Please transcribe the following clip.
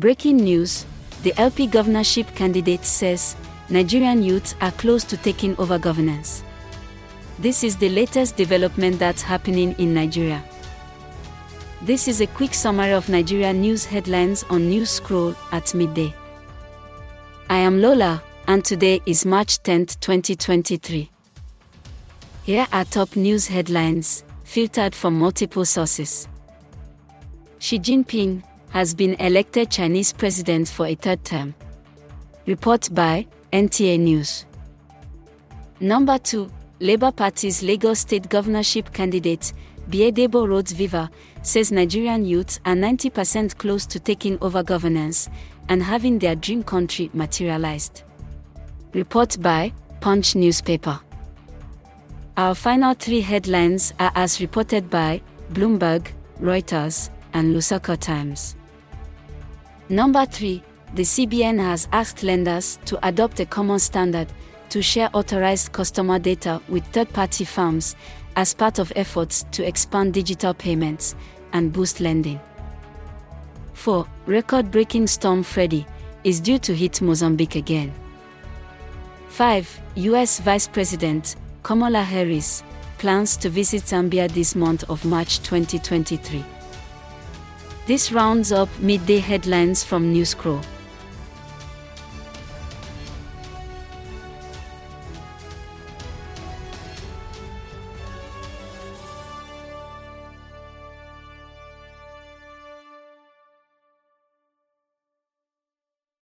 Breaking news The LP governorship candidate says Nigerian youths are close to taking over governance. This is the latest development that's happening in Nigeria. This is a quick summary of Nigeria news headlines on News Scroll at midday. I am Lola, and today is March 10, 2023. Here are top news headlines, filtered from multiple sources. Xi Jinping has been elected Chinese president for a third term. Report by NTA News. Number 2. Labour Party's Lagos State governorship candidate, Gbadebo Rhodes-Vivour, says Nigerian youths are 90% close to taking over governance and having their dream country materialized. Report by Punch newspaper. Our final three headlines are as reported by Bloomberg, Reuters, and Lusaka Times. Number 3. The CBN has asked lenders to adopt a common standard to share authorized customer data with third party firms as part of efforts to expand digital payments and boost lending. 4. Record breaking storm Freddy is due to hit Mozambique again. 5. US Vice President Kamala Harris plans to visit Zambia this month of March 2023. This rounds up midday headlines from Newscroll.